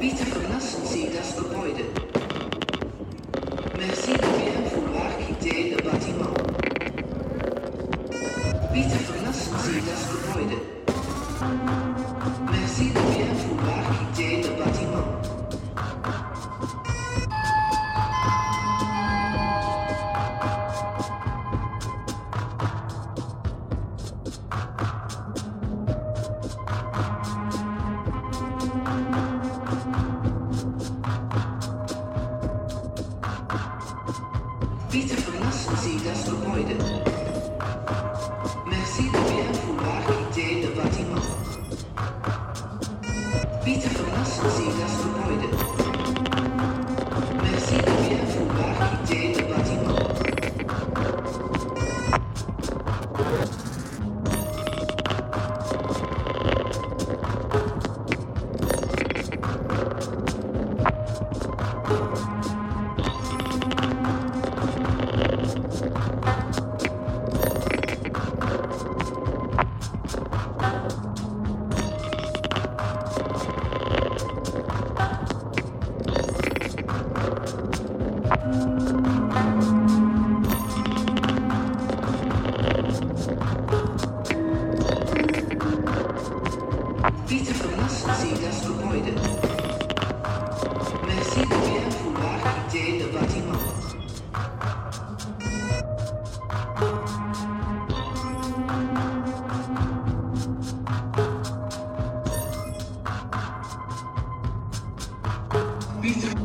Bitte verlassen Sie das Gebäude. Merci de bien vouloir quitter le bâtiment. Bitte verlassen Sie das Gebäude. Bitte verlassen Sie das Gebäude. Merci de bien vouloir quitter le bâtiment. Bitte verlassen Sie das Gebäude. Bitte.